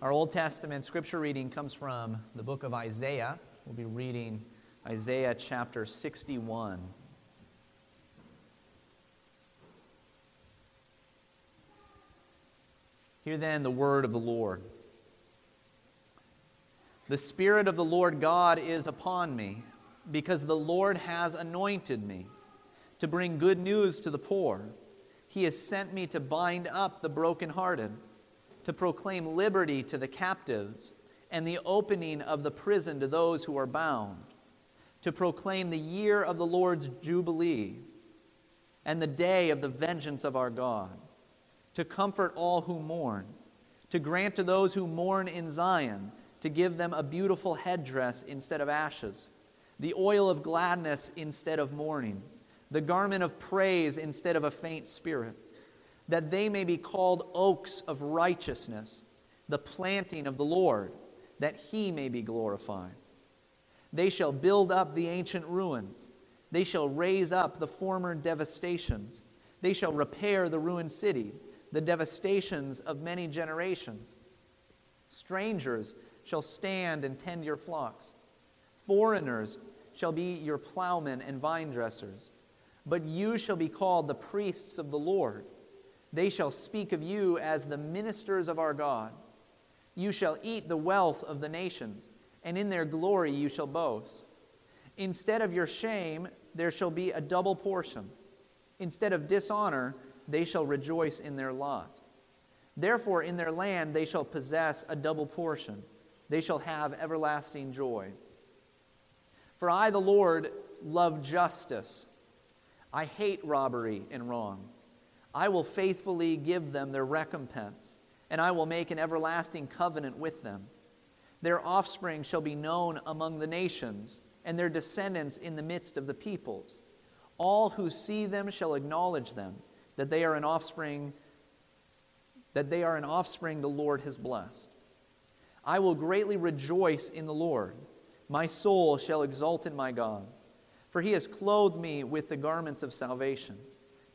Our Old Testament scripture reading comes from the book of Isaiah. We'll be reading Isaiah chapter 61. Hear then the word of the Lord. The Spirit of the Lord God is upon me, because the Lord has anointed me to bring good news to the poor. He has sent me to bind up the brokenhearted, to proclaim liberty to the captives, and the opening of the prison to those who are bound, to proclaim the year of the Lord's jubilee, and the day of the vengeance of our God to comfort all who mourn, to grant to those who mourn in Zion, to give them a beautiful headdress instead of ashes, the oil of gladness instead of mourning, the garment of praise instead of a faint spirit, that they may be called oaks of righteousness, the planting of the Lord, that he may be glorified. They shall build up the ancient ruins. They shall raise up the former devastations. They shall repair the ruined city the devastations of many generations. Strangers shall stand and tend your flocks. Foreigners shall be your plowmen and vine dressers. But you shall be called the priests of the Lord. They shall speak of you as the ministers of our God. You shall eat the wealth of the nations, and in their glory you shall boast. Instead of your shame, there shall be a double portion. Instead of dishonor, they shall rejoice in their lot. Therefore, in their land they shall possess a double portion. They shall have everlasting joy. For I, the Lord, love justice. I hate robbery and wrong. I will faithfully give them their recompense, and I will make an everlasting covenant with them. Their offspring shall be known among the nations, and their descendants in the midst of the peoples. All who see them shall acknowledge them that they are an offspring that they are an offspring the Lord has blessed. I will greatly rejoice in the Lord. My soul shall exult in my God, for he has clothed me with the garments of salvation.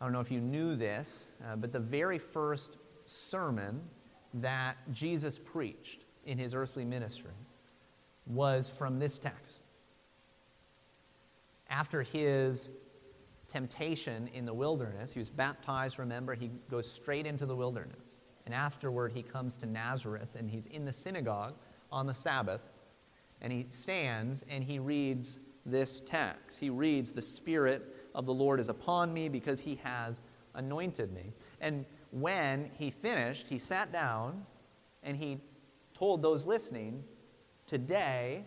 I don't know if you knew this, uh, but the very first sermon that Jesus preached in his earthly ministry was from this text. After his temptation in the wilderness. He was baptized, remember, he goes straight into the wilderness. And afterward, he comes to Nazareth and he's in the synagogue on the Sabbath. And he stands and he reads this text. He reads, The Spirit of the Lord is upon me because he has anointed me. And when he finished, he sat down and he told those listening, Today,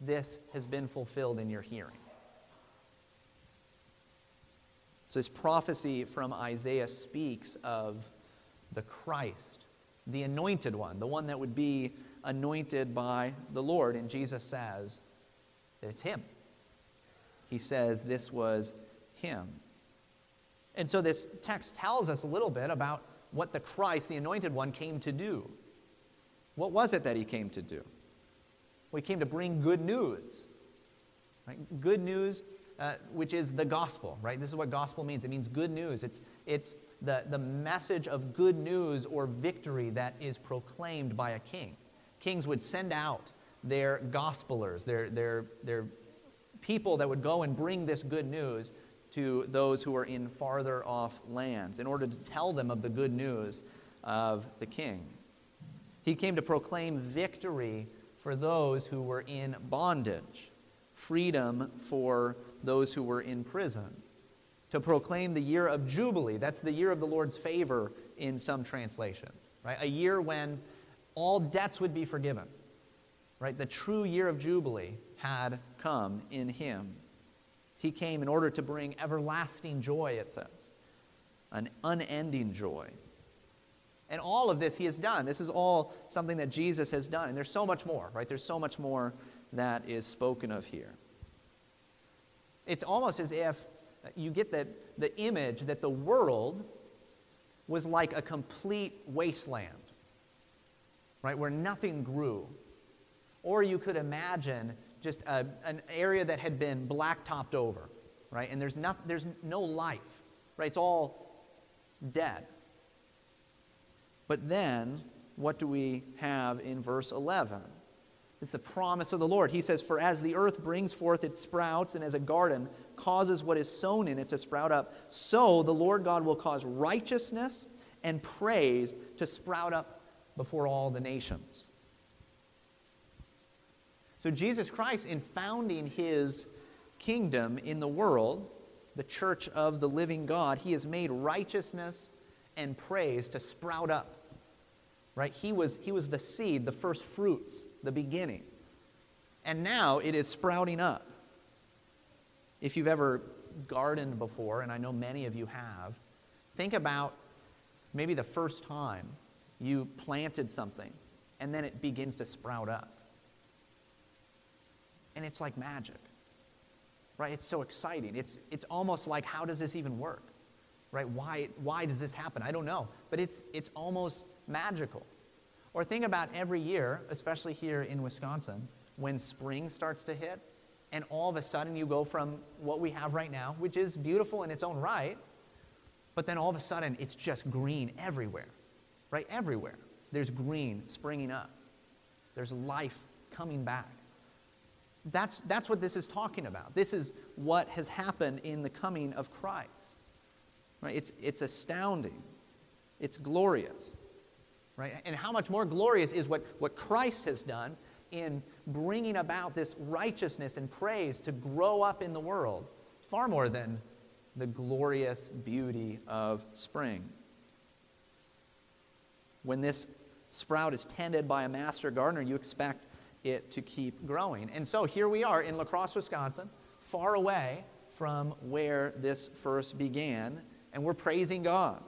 this has been fulfilled in your hearing. So, this prophecy from Isaiah speaks of the Christ, the anointed one, the one that would be anointed by the Lord. And Jesus says that it's him. He says this was him. And so, this text tells us a little bit about what the Christ, the anointed one, came to do. What was it that he came to do? Well, he came to bring good news. Right? Good news uh, which is the gospel, right? This is what gospel means. It means good news. It's, it's the, the message of good news or victory that is proclaimed by a king. Kings would send out their gospelers, their, their, their people that would go and bring this good news to those who are in farther off lands in order to tell them of the good news of the king. He came to proclaim victory for those who were in bondage, freedom for those who were in prison, to proclaim the year of Jubilee. That's the year of the Lord's favor in some translations, right? A year when all debts would be forgiven, right? The true year of Jubilee had come in him. He came in order to bring everlasting joy, it says, an unending joy. And all of this he has done. This is all something that Jesus has done. And there's so much more, right? There's so much more that is spoken of here. It's almost as if you get the, the image that the world was like a complete wasteland, right, where nothing grew. Or you could imagine just a, an area that had been blacktopped over, right, and there's, not, there's no life, right? It's all dead. But then, what do we have in verse 11? It's the promise of the Lord. He says, For as the earth brings forth its sprouts, and as a garden causes what is sown in it to sprout up, so the Lord God will cause righteousness and praise to sprout up before all the nations. So, Jesus Christ, in founding his kingdom in the world, the church of the living God, he has made righteousness and praise to sprout up. Right? He was, he was the seed, the first fruits the beginning. And now it is sprouting up. If you've ever gardened before, and I know many of you have, think about maybe the first time you planted something and then it begins to sprout up. And it's like magic, right? It's so exciting. It's, it's almost like, how does this even work? Right? Why, why does this happen? I don't know. But it's, it's almost magical. Or think about every year, especially here in Wisconsin, when spring starts to hit, and all of a sudden you go from what we have right now, which is beautiful in its own right, but then all of a sudden it's just green everywhere, right? Everywhere. There's green springing up, there's life coming back. That's, that's what this is talking about. This is what has happened in the coming of Christ. Right? It's, it's astounding. It's glorious right? And how much more glorious is what, what Christ has done in bringing about this righteousness and praise to grow up in the world, far more than the glorious beauty of spring. When this sprout is tended by a master gardener, you expect it to keep growing. And so here we are in La Crosse, Wisconsin, far away from where this first began, and we're praising God.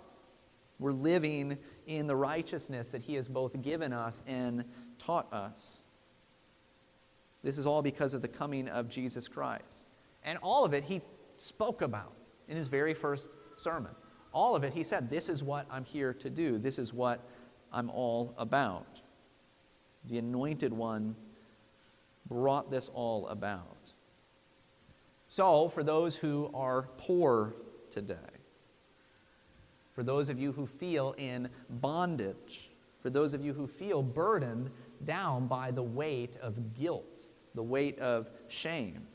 We're living in the righteousness that He has both given us and taught us. This is all because of the coming of Jesus Christ. And all of it He spoke about in His very first sermon. All of it He said, This is what I'm here to do, this is what I'm all about. The Anointed One brought this all about. So, for those who are poor today, for those of you who feel in bondage, for those of you who feel burdened down by the weight of guilt, the weight of shame,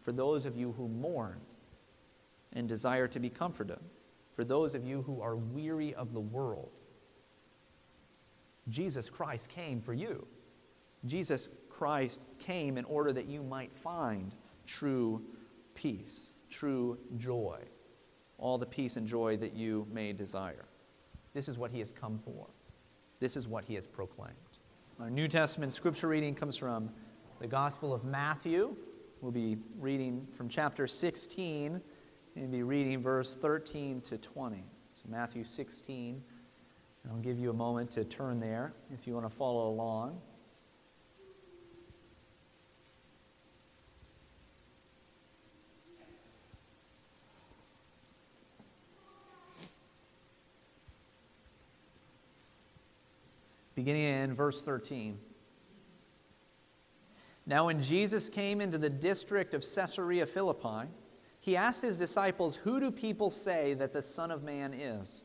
for those of you who mourn and desire to be comforted, for those of you who are weary of the world. Jesus Christ came for you. Jesus Christ came in order that you might find true peace, true joy all the peace and joy that you may desire. This is what he has come for. This is what he has proclaimed. Our New Testament scripture reading comes from the Gospel of Matthew. We'll be reading from chapter 16 and be reading verse 13 to 20. So, Matthew 16. I'll give you a moment to turn there if you want to follow along. beginning in verse 13. Now, when Jesus came into the district of Caesarea Philippi, he asked his disciples, Who do people say that the Son of Man is?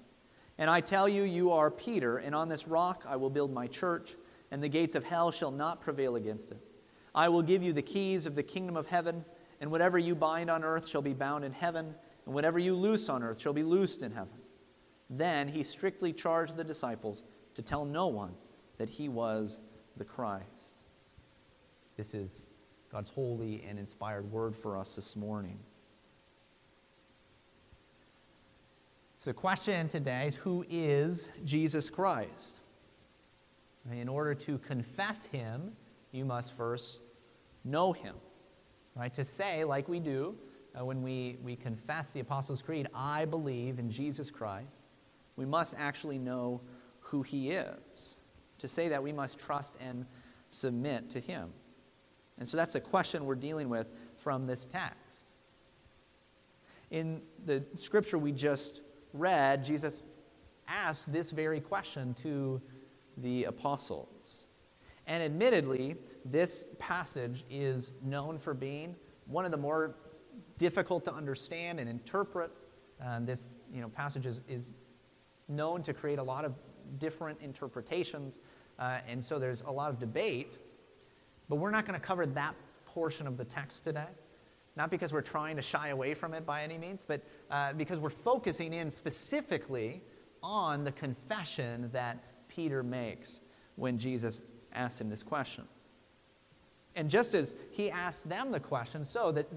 And I tell you, you are Peter, and on this rock I will build my church, and the gates of hell shall not prevail against it. I will give you the keys of the kingdom of heaven, and whatever you bind on earth shall be bound in heaven, and whatever you loose on earth shall be loosed in heaven. Then he strictly charged the disciples to tell no one that he was the Christ. This is God's holy and inspired word for us this morning. So, the question today is Who is Jesus Christ? In order to confess him, you must first know him. Right? To say, like we do uh, when we, we confess the Apostles' Creed, I believe in Jesus Christ, we must actually know who he is. To say that, we must trust and submit to him. And so that's a question we're dealing with from this text. In the scripture we just read, Jesus asked this very question to the apostles. And admittedly, this passage is known for being one of the more difficult to understand and interpret. And this you know, passage is, is known to create a lot of different interpretations. Uh, and so there's a lot of debate. But we're not going to cover that portion of the text today. Not because we're trying to shy away from it by any means, but uh, because we're focusing in specifically on the confession that Peter makes when Jesus asks him this question. And just as he asked them the question, so that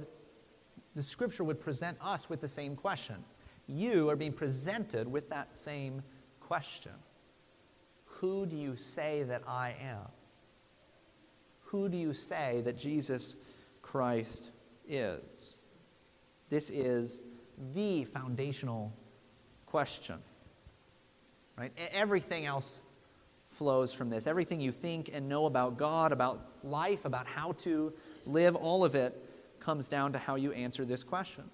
the scripture would present us with the same question. You are being presented with that same question Who do you say that I am? Who do you say that Jesus Christ is? This is the foundational question. Right? Everything else flows from this. Everything you think and know about God, about life, about how to live, all of it comes down to how you answer this question.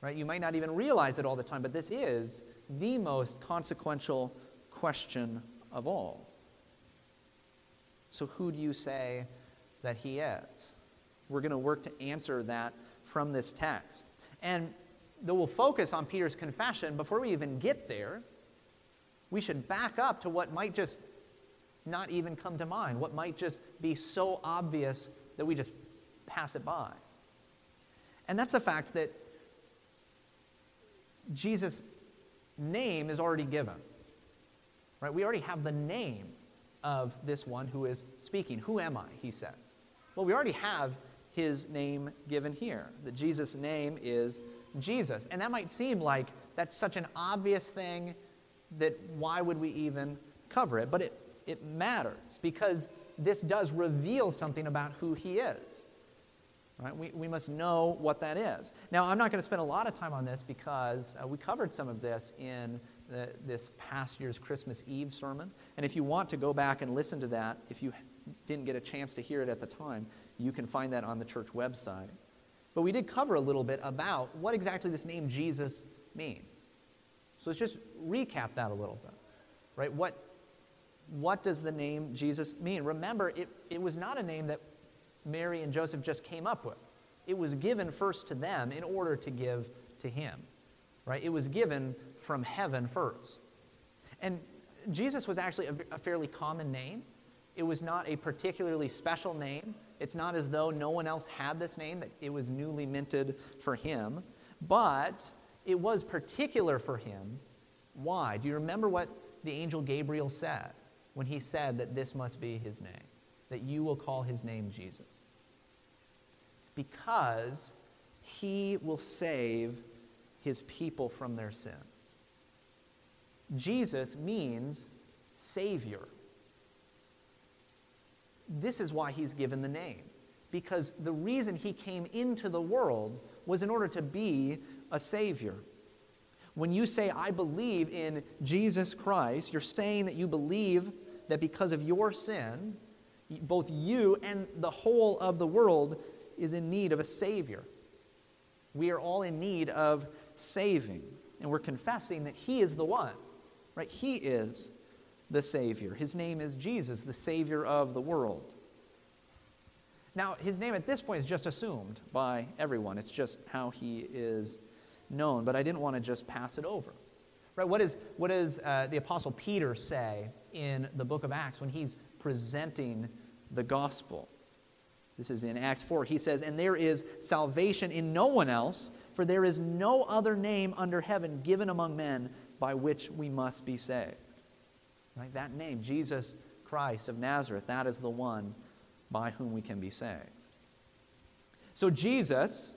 Right? You might not even realize it all the time, but this is the most consequential question of all. So, who do you say that he is? We're going to work to answer that from this text. And though we'll focus on Peter's confession, before we even get there, we should back up to what might just not even come to mind, what might just be so obvious that we just pass it by. And that's the fact that Jesus' name is already given. Right? We already have the name of this one who is speaking. Who am I? He says. Well, we already have his name given here. That Jesus' name is Jesus. And that might seem like that's such an obvious thing that why would we even cover it? But it, it matters because this does reveal something about who he is. Right? We, we must know what that is. Now, I'm not going to spend a lot of time on this because uh, we covered some of this in the, this past year's Christmas Eve sermon. And if you want to go back and listen to that, if you didn't get a chance to hear it at the time, you can find that on the church website. But we did cover a little bit about what exactly this name Jesus means. So let's just recap that a little bit. Right? What, what does the name Jesus mean? Remember, it, it was not a name that Mary and Joseph just came up with. It was given first to them in order to give to him. Right? It was given from heaven first. And Jesus was actually a, a fairly common name. It was not a particularly special name. It's not as though no one else had this name, that it was newly minted for him. But it was particular for him. Why? Do you remember what the angel Gabriel said when he said that this must be his name? That you will call his name Jesus? It's because he will save his people from their sins. Jesus means Savior. This is why he's given the name. Because the reason he came into the world was in order to be a Savior. When you say, I believe in Jesus Christ, you're saying that you believe that because of your sin, both you and the whole of the world is in need of a Savior. We are all in need of saving. And we're confessing that He is the one, right? He is the Savior. His name is Jesus, the Savior of the world. Now, his name at this point is just assumed by everyone. It's just how he is known. But I didn't want to just pass it over. Right? What, is, what does uh, the Apostle Peter say in the book of Acts when he's presenting the gospel? This is in Acts 4. He says, And there is salvation in no one else, for there is no other name under heaven given among men by which we must be saved. Right? That name, Jesus Christ of Nazareth, that is the one by whom we can be saved. So Jesus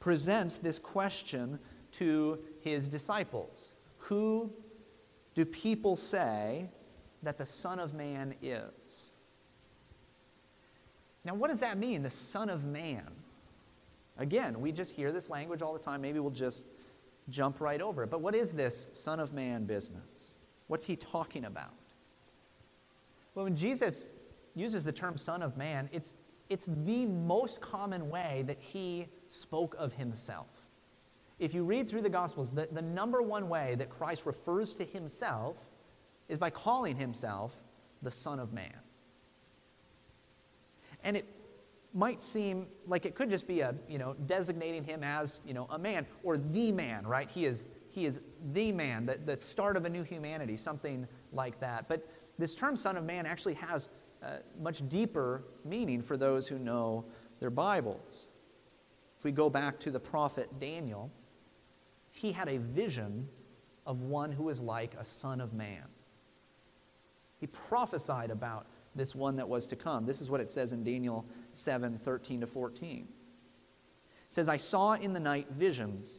presents this question to his disciples Who do people say that the Son of Man is? Now, what does that mean, the Son of Man? Again, we just hear this language all the time. Maybe we'll just jump right over it. But what is this Son of Man business? What's he talking about? Well, when Jesus uses the term Son of Man, it's, it's the most common way that he spoke of himself. If you read through the Gospels, the, the number one way that Christ refers to himself is by calling himself the Son of Man. And it might seem like it could just be a, you know, designating him as, you know, a man or the man, right? He is, he is the man, the, the start of a new humanity, something like that. But this term Son of Man actually has uh, much deeper meaning for those who know their Bibles. If we go back to the prophet Daniel, he had a vision of one who was like a son of man. He prophesied about this one that was to come. This is what it says in Daniel 7 13 to 14. It says, I saw in the night visions,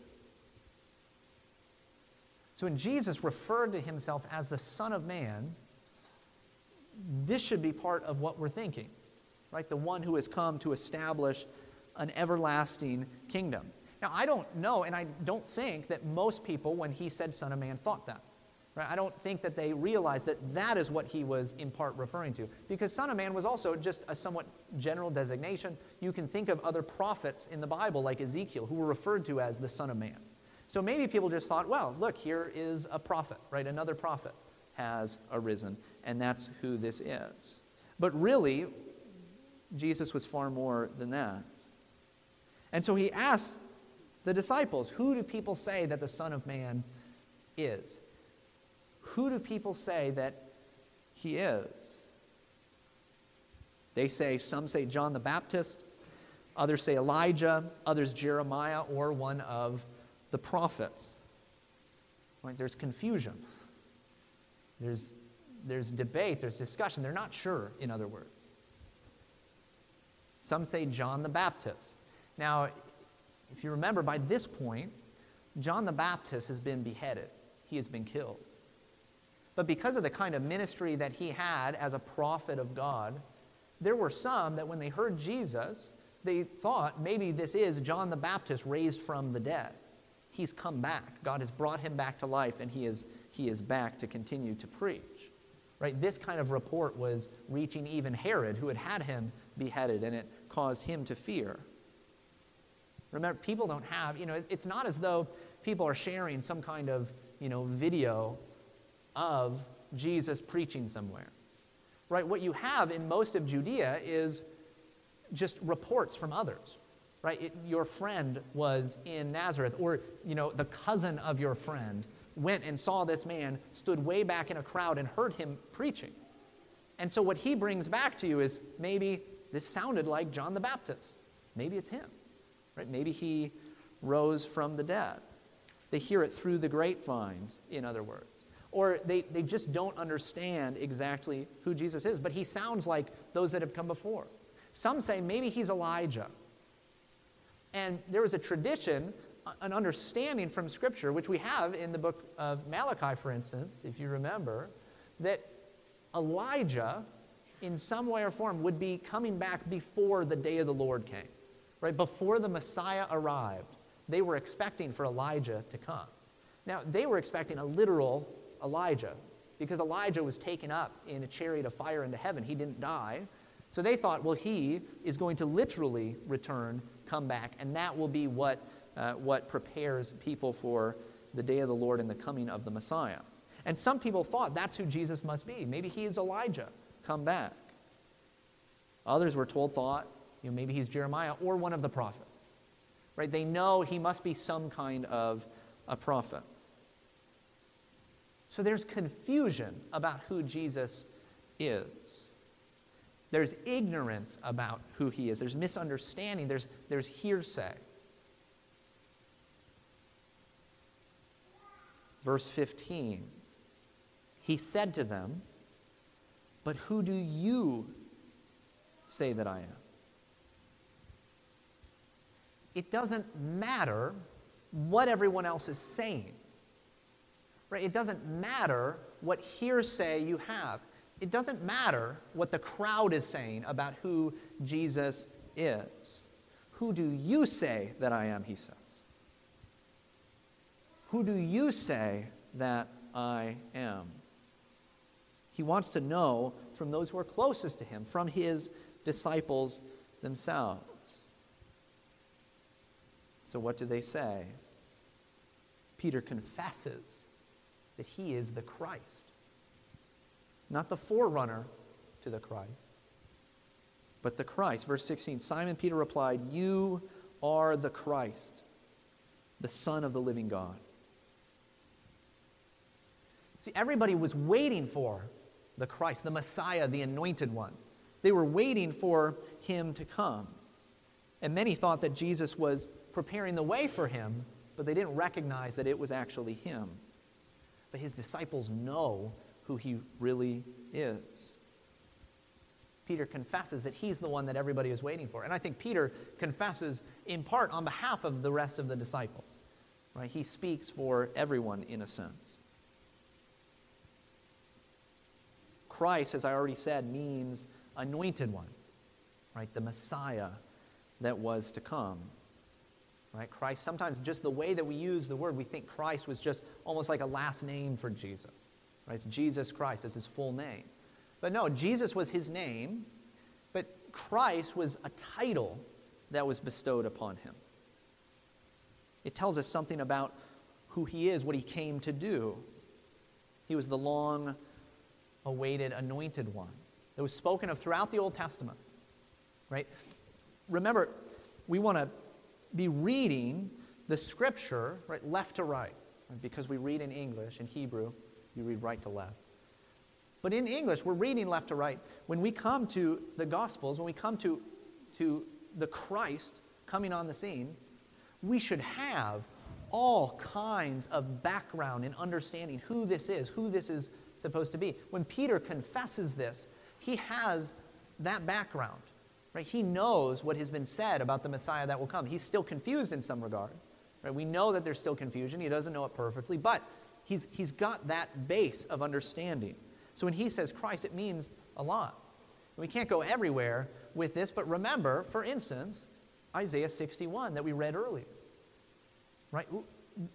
So when Jesus referred to himself as the Son of Man, this should be part of what we're thinking, right? The one who has come to establish an everlasting kingdom. Now, I don't know, and I don't think that most people, when he said Son of Man, thought that. Right? I don't think that they realized that that is what he was in part referring to. Because Son of Man was also just a somewhat general designation. You can think of other prophets in the Bible, like Ezekiel, who were referred to as the Son of Man. So maybe people just thought, well, look, here is a prophet, right? Another prophet has arisen, and that's who this is. But really, Jesus was far more than that. And so he asked the disciples, Who do people say that the Son of Man is? Who do people say that he is? They say, some say John the Baptist, others say Elijah, others Jeremiah, or one of the prophets. Right? There's confusion. There's, there's debate, there's discussion. They're not sure, in other words. Some say John the Baptist. Now, if you remember, by this point, John the Baptist has been beheaded, he has been killed. But because of the kind of ministry that he had as a prophet of God, there were some that when they heard Jesus, they thought maybe this is John the Baptist raised from the dead. He's come back. God has brought him back to life, and he is, he is back to continue to preach. Right? This kind of report was reaching even Herod, who had had him beheaded, and it caused him to fear. Remember, people don't have, you know, it's not as though people are sharing some kind of, you know, video of Jesus preaching somewhere. Right? What you have in most of Judea is just reports from others. Right? It, your friend was in Nazareth, or, you know, the cousin of your friend went and saw this man, stood way back in a crowd, and heard him preaching. And so what he brings back to you is maybe this sounded like John the Baptist. Maybe it's him. Right? Maybe he rose from the dead. They hear it through the grapevine, in other words. Or they, they just don't understand exactly who Jesus is, but he sounds like those that have come before. Some say maybe he's Elijah. And there was a tradition, an understanding from Scripture, which we have in the book of Malachi, for instance, if you remember, that Elijah, in some way or form, would be coming back before the day of the Lord came. Right? Before the Messiah arrived, they were expecting for Elijah to come. Now, they were expecting a literal Elijah because Elijah was taken up in a chariot of fire into heaven. He didn't die. So they thought, well, he is going to literally return, come back, and that will be what, uh, what prepares people for the day of the Lord and the coming of the Messiah. And some people thought that's who Jesus must be. Maybe he is Elijah, come back. Others were told, thought, you know, maybe he's Jeremiah or one of the prophets. Right? They know he must be some kind of a prophet. So there's confusion about who Jesus is. There's ignorance about who he is. There's misunderstanding. There's, there's hearsay. Verse 15 He said to them, But who do you say that I am? It doesn't matter what everyone else is saying. Right? It doesn't matter what hearsay you have. It doesn't matter what the crowd is saying about who Jesus is. Who do you say that I am, he says. Who do you say that I am? He wants to know from those who are closest to him, from his disciples themselves. So, what do they say? Peter confesses that he is the Christ, not the forerunner to the Christ, but the Christ. Verse 16 Simon Peter replied, You are the Christ, the Son of the living God. See, everybody was waiting for the Christ, the Messiah, the anointed one. They were waiting for him to come. And many thought that Jesus was preparing the way for him, but they didn't recognize that it was actually him. But his disciples know who he really is. Peter confesses that he's the one that everybody is waiting for. And I think Peter confesses in part on behalf of the rest of the disciples. Right? He speaks for everyone in a sense. Christ, as I already said, means anointed one, right? The Messiah that was to come. Right? Christ, sometimes just the way that we use the word, we think Christ was just almost like a last name for Jesus. Right? It's Jesus Christ, it's his full name. But no, Jesus was his name, but Christ was a title that was bestowed upon him. It tells us something about who he is, what he came to do. He was the long awaited anointed one that was spoken of throughout the Old Testament. Right? Remember, we want to be reading the scripture right left to right because we read in English in Hebrew you read right to left but in english we're reading left to right when we come to the gospels when we come to to the christ coming on the scene we should have all kinds of background and understanding who this is who this is supposed to be. When Peter confesses this, he has that background. Right? He knows what has been said about the Messiah that will come. He's still confused in some regard. Right? We know that there's still confusion. He doesn't know it perfectly, but he's, he's got that base of understanding. So when he says Christ, it means a lot. We can't go everywhere with this, but remember, for instance, Isaiah 61 that we read earlier. Right?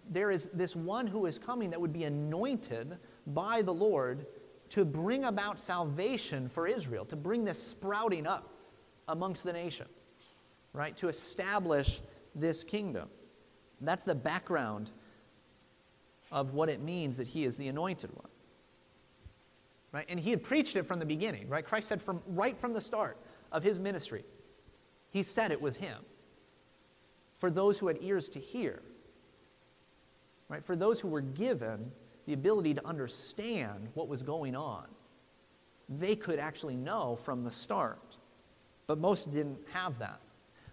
There is this one who is coming that would be anointed by the Lord to bring about salvation for Israel, to bring this sprouting up amongst the nations, right? To establish this kingdom. That's the background of what it means that he is the anointed one. Right? And he had preached it from the beginning, right? Christ said from right from the start of his ministry, he said it was him. For those who had ears to hear, right? For those who were given the ability to understand what was going on. They could actually know from the start. But most didn't have that.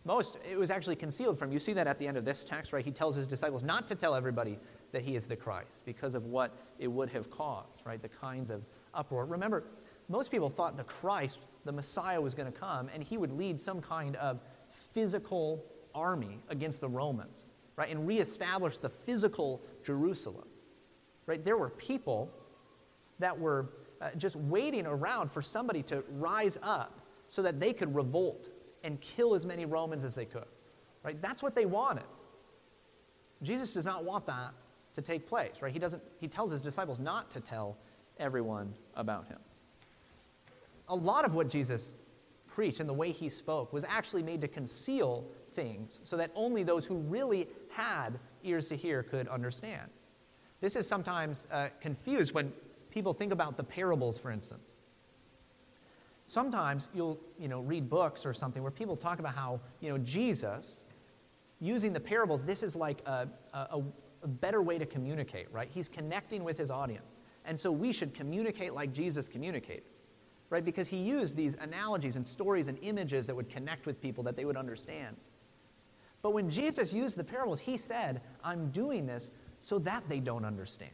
Most, it was actually concealed from. You see that at the end of this text, right? He tells his disciples not to tell everybody that he is the Christ because of what it would have caused, right? The kinds of uproar. Remember, most people thought the Christ, the Messiah, was going to come and he would lead some kind of physical army against the Romans, right? And reestablish the physical Jerusalem. Right? There were people that were uh, just waiting around for somebody to rise up so that they could revolt and kill as many Romans as they could. Right? That's what they wanted. Jesus does not want that to take place, right? He doesn't he tells his disciples not to tell everyone about him. A lot of what Jesus preached and the way he spoke was actually made to conceal things so that only those who really had ears to hear could understand. This is sometimes uh, confused when people think about the parables, for instance. sometimes you'll you know, read books or something where people talk about how you know, Jesus, using the parables, this is like a, a, a better way to communicate, right? He's connecting with his audience. And so we should communicate like Jesus communicated, right? Because he used these analogies and stories and images that would connect with people that they would understand. But when Jesus used the parables, he said, I'm doing this so that they don't understand.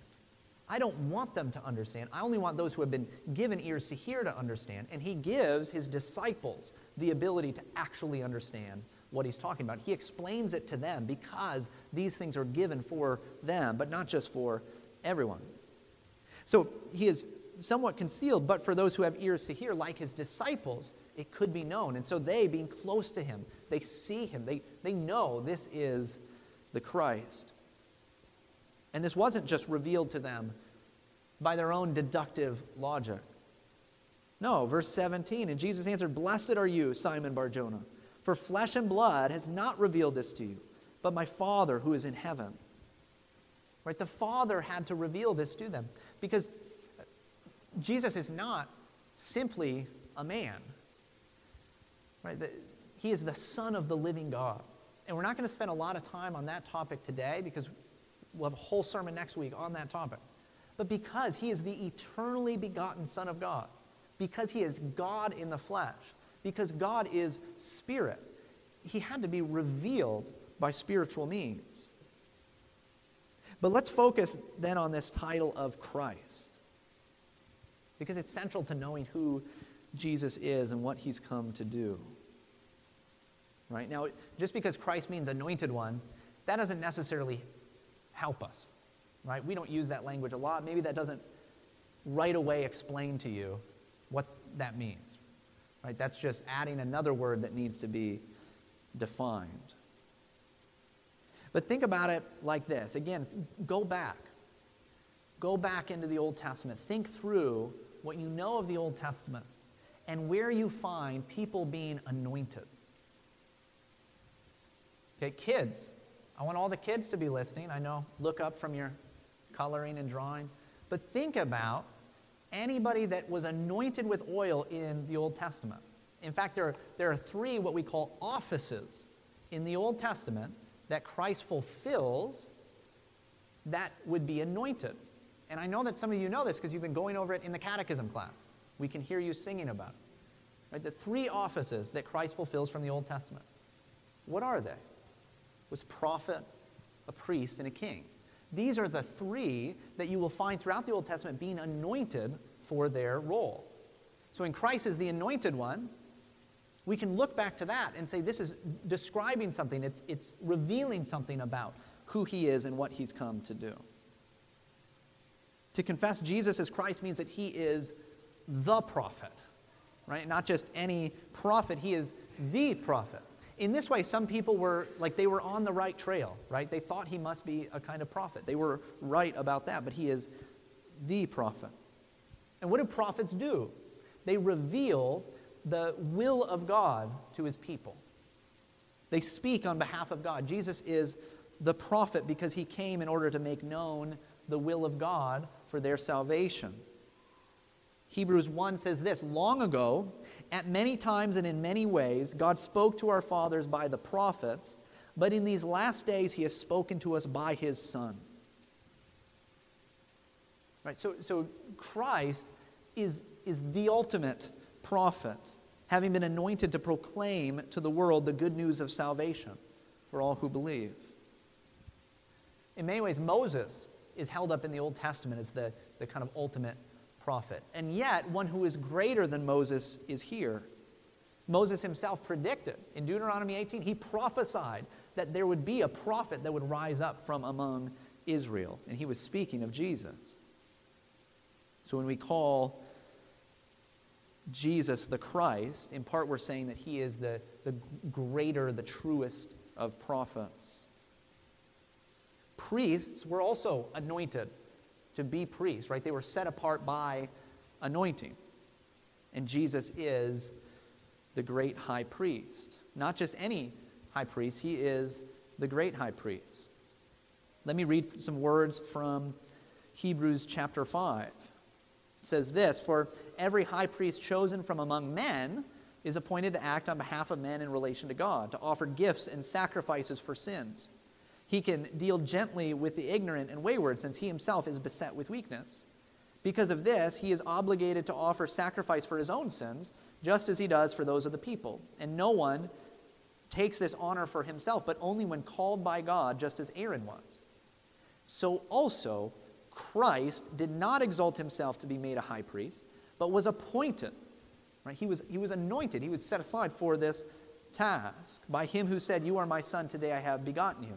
I don't want them to understand. I only want those who have been given ears to hear to understand. And he gives his disciples the ability to actually understand what he's talking about. He explains it to them because these things are given for them, but not just for everyone. So he is somewhat concealed, but for those who have ears to hear, like his disciples, it could be known. And so they, being close to him, they see him, they, they know this is the Christ. And this wasn't just revealed to them by their own deductive logic. No, verse 17, and Jesus answered, Blessed are you, Simon Barjona, for flesh and blood has not revealed this to you, but my Father who is in heaven. Right? The Father had to reveal this to them because Jesus is not simply a man. Right? The, he is the Son of the living God. And we're not going to spend a lot of time on that topic today because We'll have a whole sermon next week on that topic. But because he is the eternally begotten Son of God, because he is God in the flesh, because God is spirit, he had to be revealed by spiritual means. But let's focus then on this title of Christ, because it's central to knowing who Jesus is and what he's come to do. Right? Now, just because Christ means anointed one, that doesn't necessarily help us, right? We don't use that language a lot. Maybe that doesn't right away explain to you what that means, right? That's just adding another word that needs to be defined. But think about it like this. Again, go back. Go back into the Old Testament. Think through what you know of the Old Testament and where you find people being anointed. Okay, kids, I want all the kids to be listening. I know, look up from your coloring and drawing. But think about anybody that was anointed with oil in the Old Testament. In fact, there are, there are three what we call offices in the Old Testament that Christ fulfills that would be anointed. And I know that some of you know this because you've been going over it in the catechism class. We can hear you singing about it. Right? The three offices that Christ fulfills from the Old Testament. What are they? was prophet, a priest, and a king. These are the three that you will find throughout the Old Testament being anointed for their role. So in Christ is the anointed one, we can look back to that and say this is describing something, it's, it's revealing something about who he is and what he's come to do. To confess Jesus as Christ means that he is the prophet, right? Not just any prophet, he is the prophet in this way, some people were like they were on the right trail, right? They thought he must be a kind of prophet. They were right about that, but he is the prophet. And what do prophets do? They reveal the will of God to his people. They speak on behalf of God. Jesus is the prophet because he came in order to make known the will of God for their salvation. Hebrews 1 says this Long ago, at many times and in many ways, God spoke to our fathers by the prophets, but in these last days, He has spoken to us by His Son. Right? So, so Christ is, is the ultimate prophet, having been anointed to proclaim to the world the good news of salvation for all who believe. In many ways, Moses is held up in the Old Testament as the, the kind of ultimate prophet. And yet, one who is greater than Moses is here. Moses himself predicted in Deuteronomy 18, he prophesied that there would be a prophet that would rise up from among Israel. And he was speaking of Jesus. So when we call Jesus the Christ, in part we're saying that he is the, the greater, the truest of prophets. Priests were also anointed to be priests, right? They were set apart by anointing. And Jesus is the great high priest. Not just any high priest, he is the great high priest. Let me read some words from Hebrews chapter 5. It says this For every high priest chosen from among men is appointed to act on behalf of men in relation to God, to offer gifts and sacrifices for sins. He can deal gently with the ignorant and wayward, since he himself is beset with weakness. Because of this, he is obligated to offer sacrifice for his own sins, just as he does for those of the people. And no one takes this honor for himself, but only when called by God, just as Aaron was. So also, Christ did not exalt himself to be made a high priest, but was appointed. Right? He, was, he was anointed, he was set aside for this task by him who said, You are my son, today I have begotten you.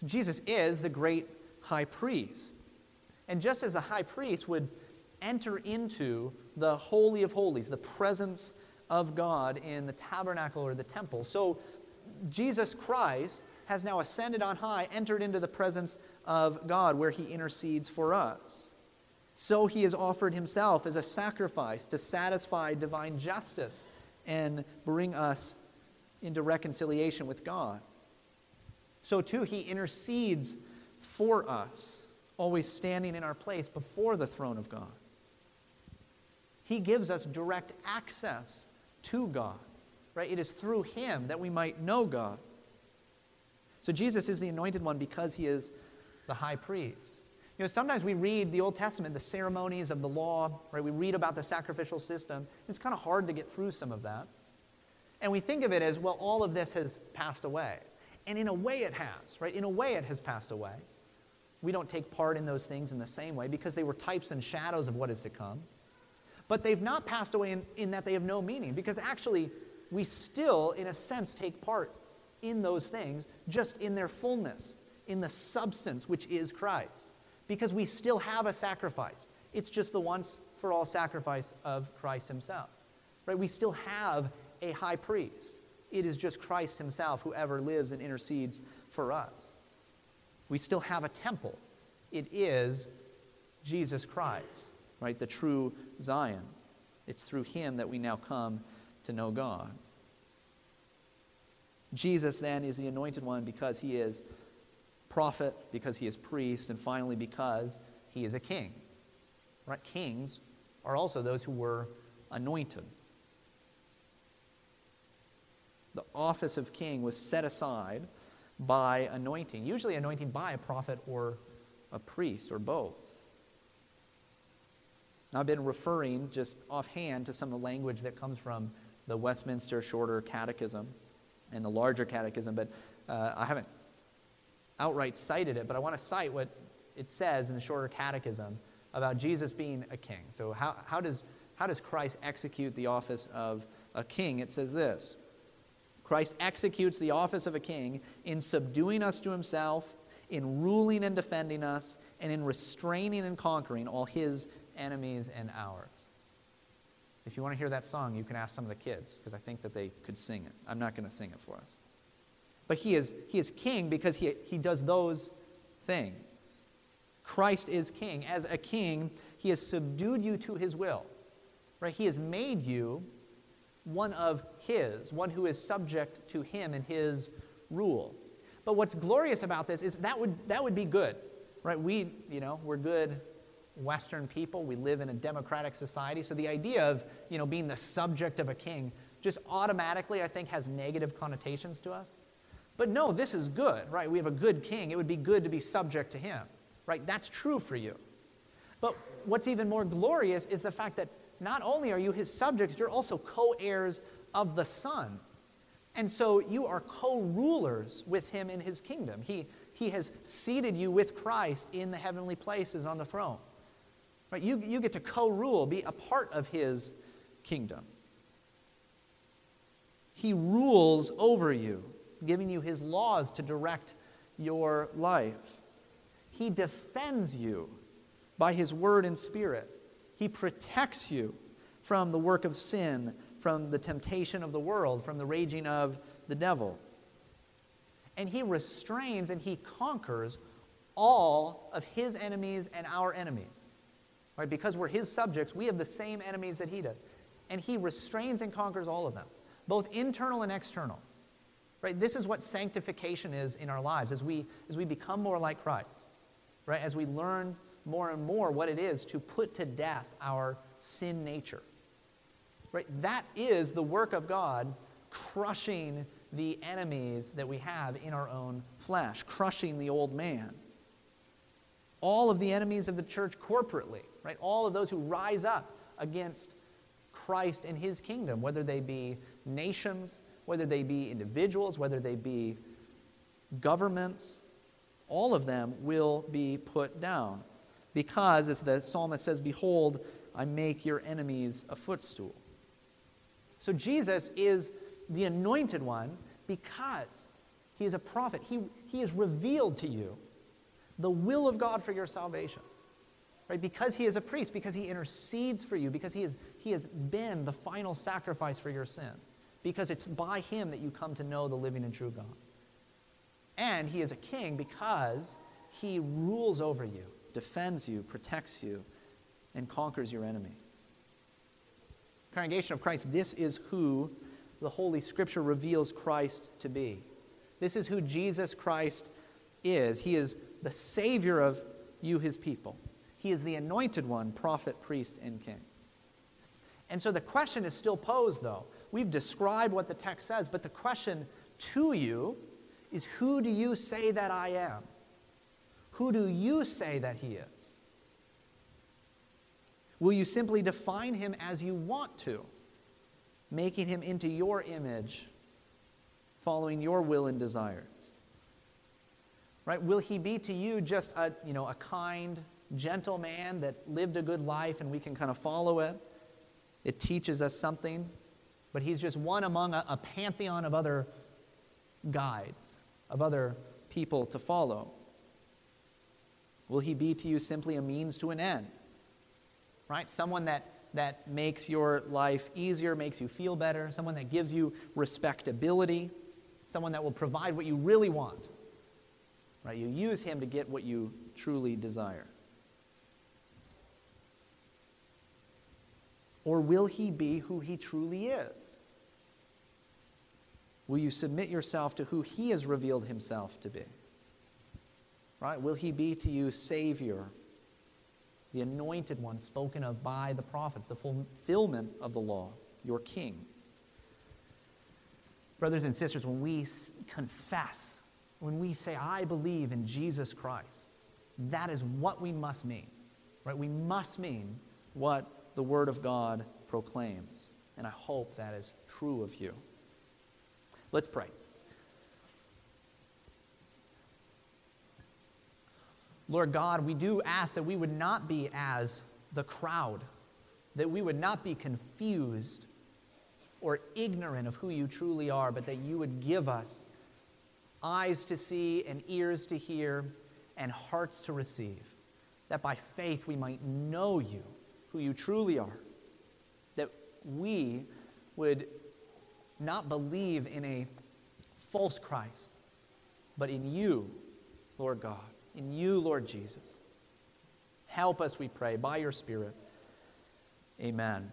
So Jesus is the great high priest. And just as a high priest would enter into the Holy of Holies, the presence of God in the tabernacle or the temple, so Jesus Christ has now ascended on high, entered into the presence of God where he intercedes for us. So he has offered himself as a sacrifice to satisfy divine justice and bring us into reconciliation with God. So too, he intercedes for us always standing in our place before the throne of God. He gives us direct access to God, right? It is through him that we might know God. So Jesus is the anointed one because he is the high priest. You know, sometimes we read the Old Testament, the ceremonies of the law, right? We read about the sacrificial system. It's kind of hard to get through some of that. And we think of it as, well, all of this has passed away. And in a way it has, right? In a way it has passed away. We don't take part in those things in the same way because they were types and shadows of what is to come. But they've not passed away in, in that they have no meaning because actually we still, in a sense, take part in those things just in their fullness, in the substance which is Christ. Because we still have a sacrifice. It's just the once for all sacrifice of Christ himself. Right? We still have a high priest. It is just Christ himself who ever lives and intercedes for us. We still have a temple. It is Jesus Christ, right? The true Zion. It's through him that we now come to know God. Jesus then is the anointed one because he is prophet, because he is priest, and finally because he is a king. Right? Kings are also those who were anointed. The office of king was set aside by anointing, usually anointing by a prophet or a priest or both. Now, I've been referring just offhand to some of the language that comes from the Westminster Shorter Catechism and the larger catechism, but uh, I haven't outright cited it, but I want to cite what it says in the Shorter Catechism about Jesus being a king. So, how, how, does, how does Christ execute the office of a king? It says this Christ executes the office of a king in subduing us to himself, in ruling and defending us, and in restraining and conquering all his enemies and ours. If you want to hear that song, you can ask some of the kids, because I think that they could sing it. I'm not going to sing it for us. But he is, he is king because he, he does those things. Christ is king. As a king, he has subdued you to his will. Right? He has made you one of his, one who is subject to him and his rule. But what's glorious about this is that would, that would be good, right? We, you know, we're good Western people. We live in a democratic society. So the idea of, you know, being the subject of a king just automatically, I think, has negative connotations to us. But no, this is good, right? We have a good king. It would be good to be subject to him, right? That's true for you. But what's even more glorious is the fact that not only are you his subjects, you're also co heirs of the Son. And so you are co rulers with him in his kingdom. He, he has seated you with Christ in the heavenly places on the throne. Right? You, you get to co rule, be a part of his kingdom. He rules over you, giving you his laws to direct your life. He defends you by his word and spirit. He protects you from the work of sin, from the temptation of the world, from the raging of the devil. And he restrains and he conquers all of his enemies and our enemies. Right? Because we're his subjects, we have the same enemies that he does. And he restrains and conquers all of them, both internal and external. Right? This is what sanctification is in our lives as we, as we become more like Christ. Right? As we learn more and more what it is to put to death our sin nature. Right? That is the work of God crushing the enemies that we have in our own flesh, crushing the old man. All of the enemies of the church corporately, right? All of those who rise up against Christ and his kingdom, whether they be nations, whether they be individuals, whether they be governments, all of them will be put down. Because, as the psalmist says, Behold, I make your enemies a footstool. So Jesus is the anointed one because he is a prophet. He, he has revealed to you the will of God for your salvation. Right? Because he is a priest, because he intercedes for you, because he, is, he has been the final sacrifice for your sins, because it's by him that you come to know the living and true God. And he is a king because he rules over you, defends you, protects you, and conquers your enemies. Congregation of Christ, this is who the Holy Scripture reveals Christ to be. This is who Jesus Christ is. He is the Savior of you, his people. He is the anointed one, prophet, priest, and king. And so the question is still posed, though. We've described what the text says, but the question to you is who do you say that I am? Who do you say that he is? Will you simply define him as you want to, making him into your image, following your will and desires? Right? Will he be to you just a, you know, a kind, gentle man that lived a good life and we can kind of follow it? It teaches us something, but he's just one among a, a pantheon of other guides, of other people to follow. Will he be to you simply a means to an end? right? Someone that, that makes your life easier, makes you feel better, someone that gives you respectability, someone that will provide what you really want, right? You use him to get what you truly desire. Or will he be who he truly is? Will you submit yourself to who he has revealed himself to be? Right? Will he be to you Savior, the anointed one spoken of by the prophets, the fulfillment of the law, your king. Brothers and sisters, when we confess, when we say, I believe in Jesus Christ, that is what we must mean. Right? We must mean what the Word of God proclaims. And I hope that is true of you. Let's pray. Lord God, we do ask that we would not be as the crowd, that we would not be confused or ignorant of who you truly are, but that you would give us eyes to see and ears to hear and hearts to receive, that by faith we might know you, who you truly are, that we would not believe in a false Christ, but in you, Lord God in you, Lord Jesus. Help us, we pray, by your Spirit. Amen.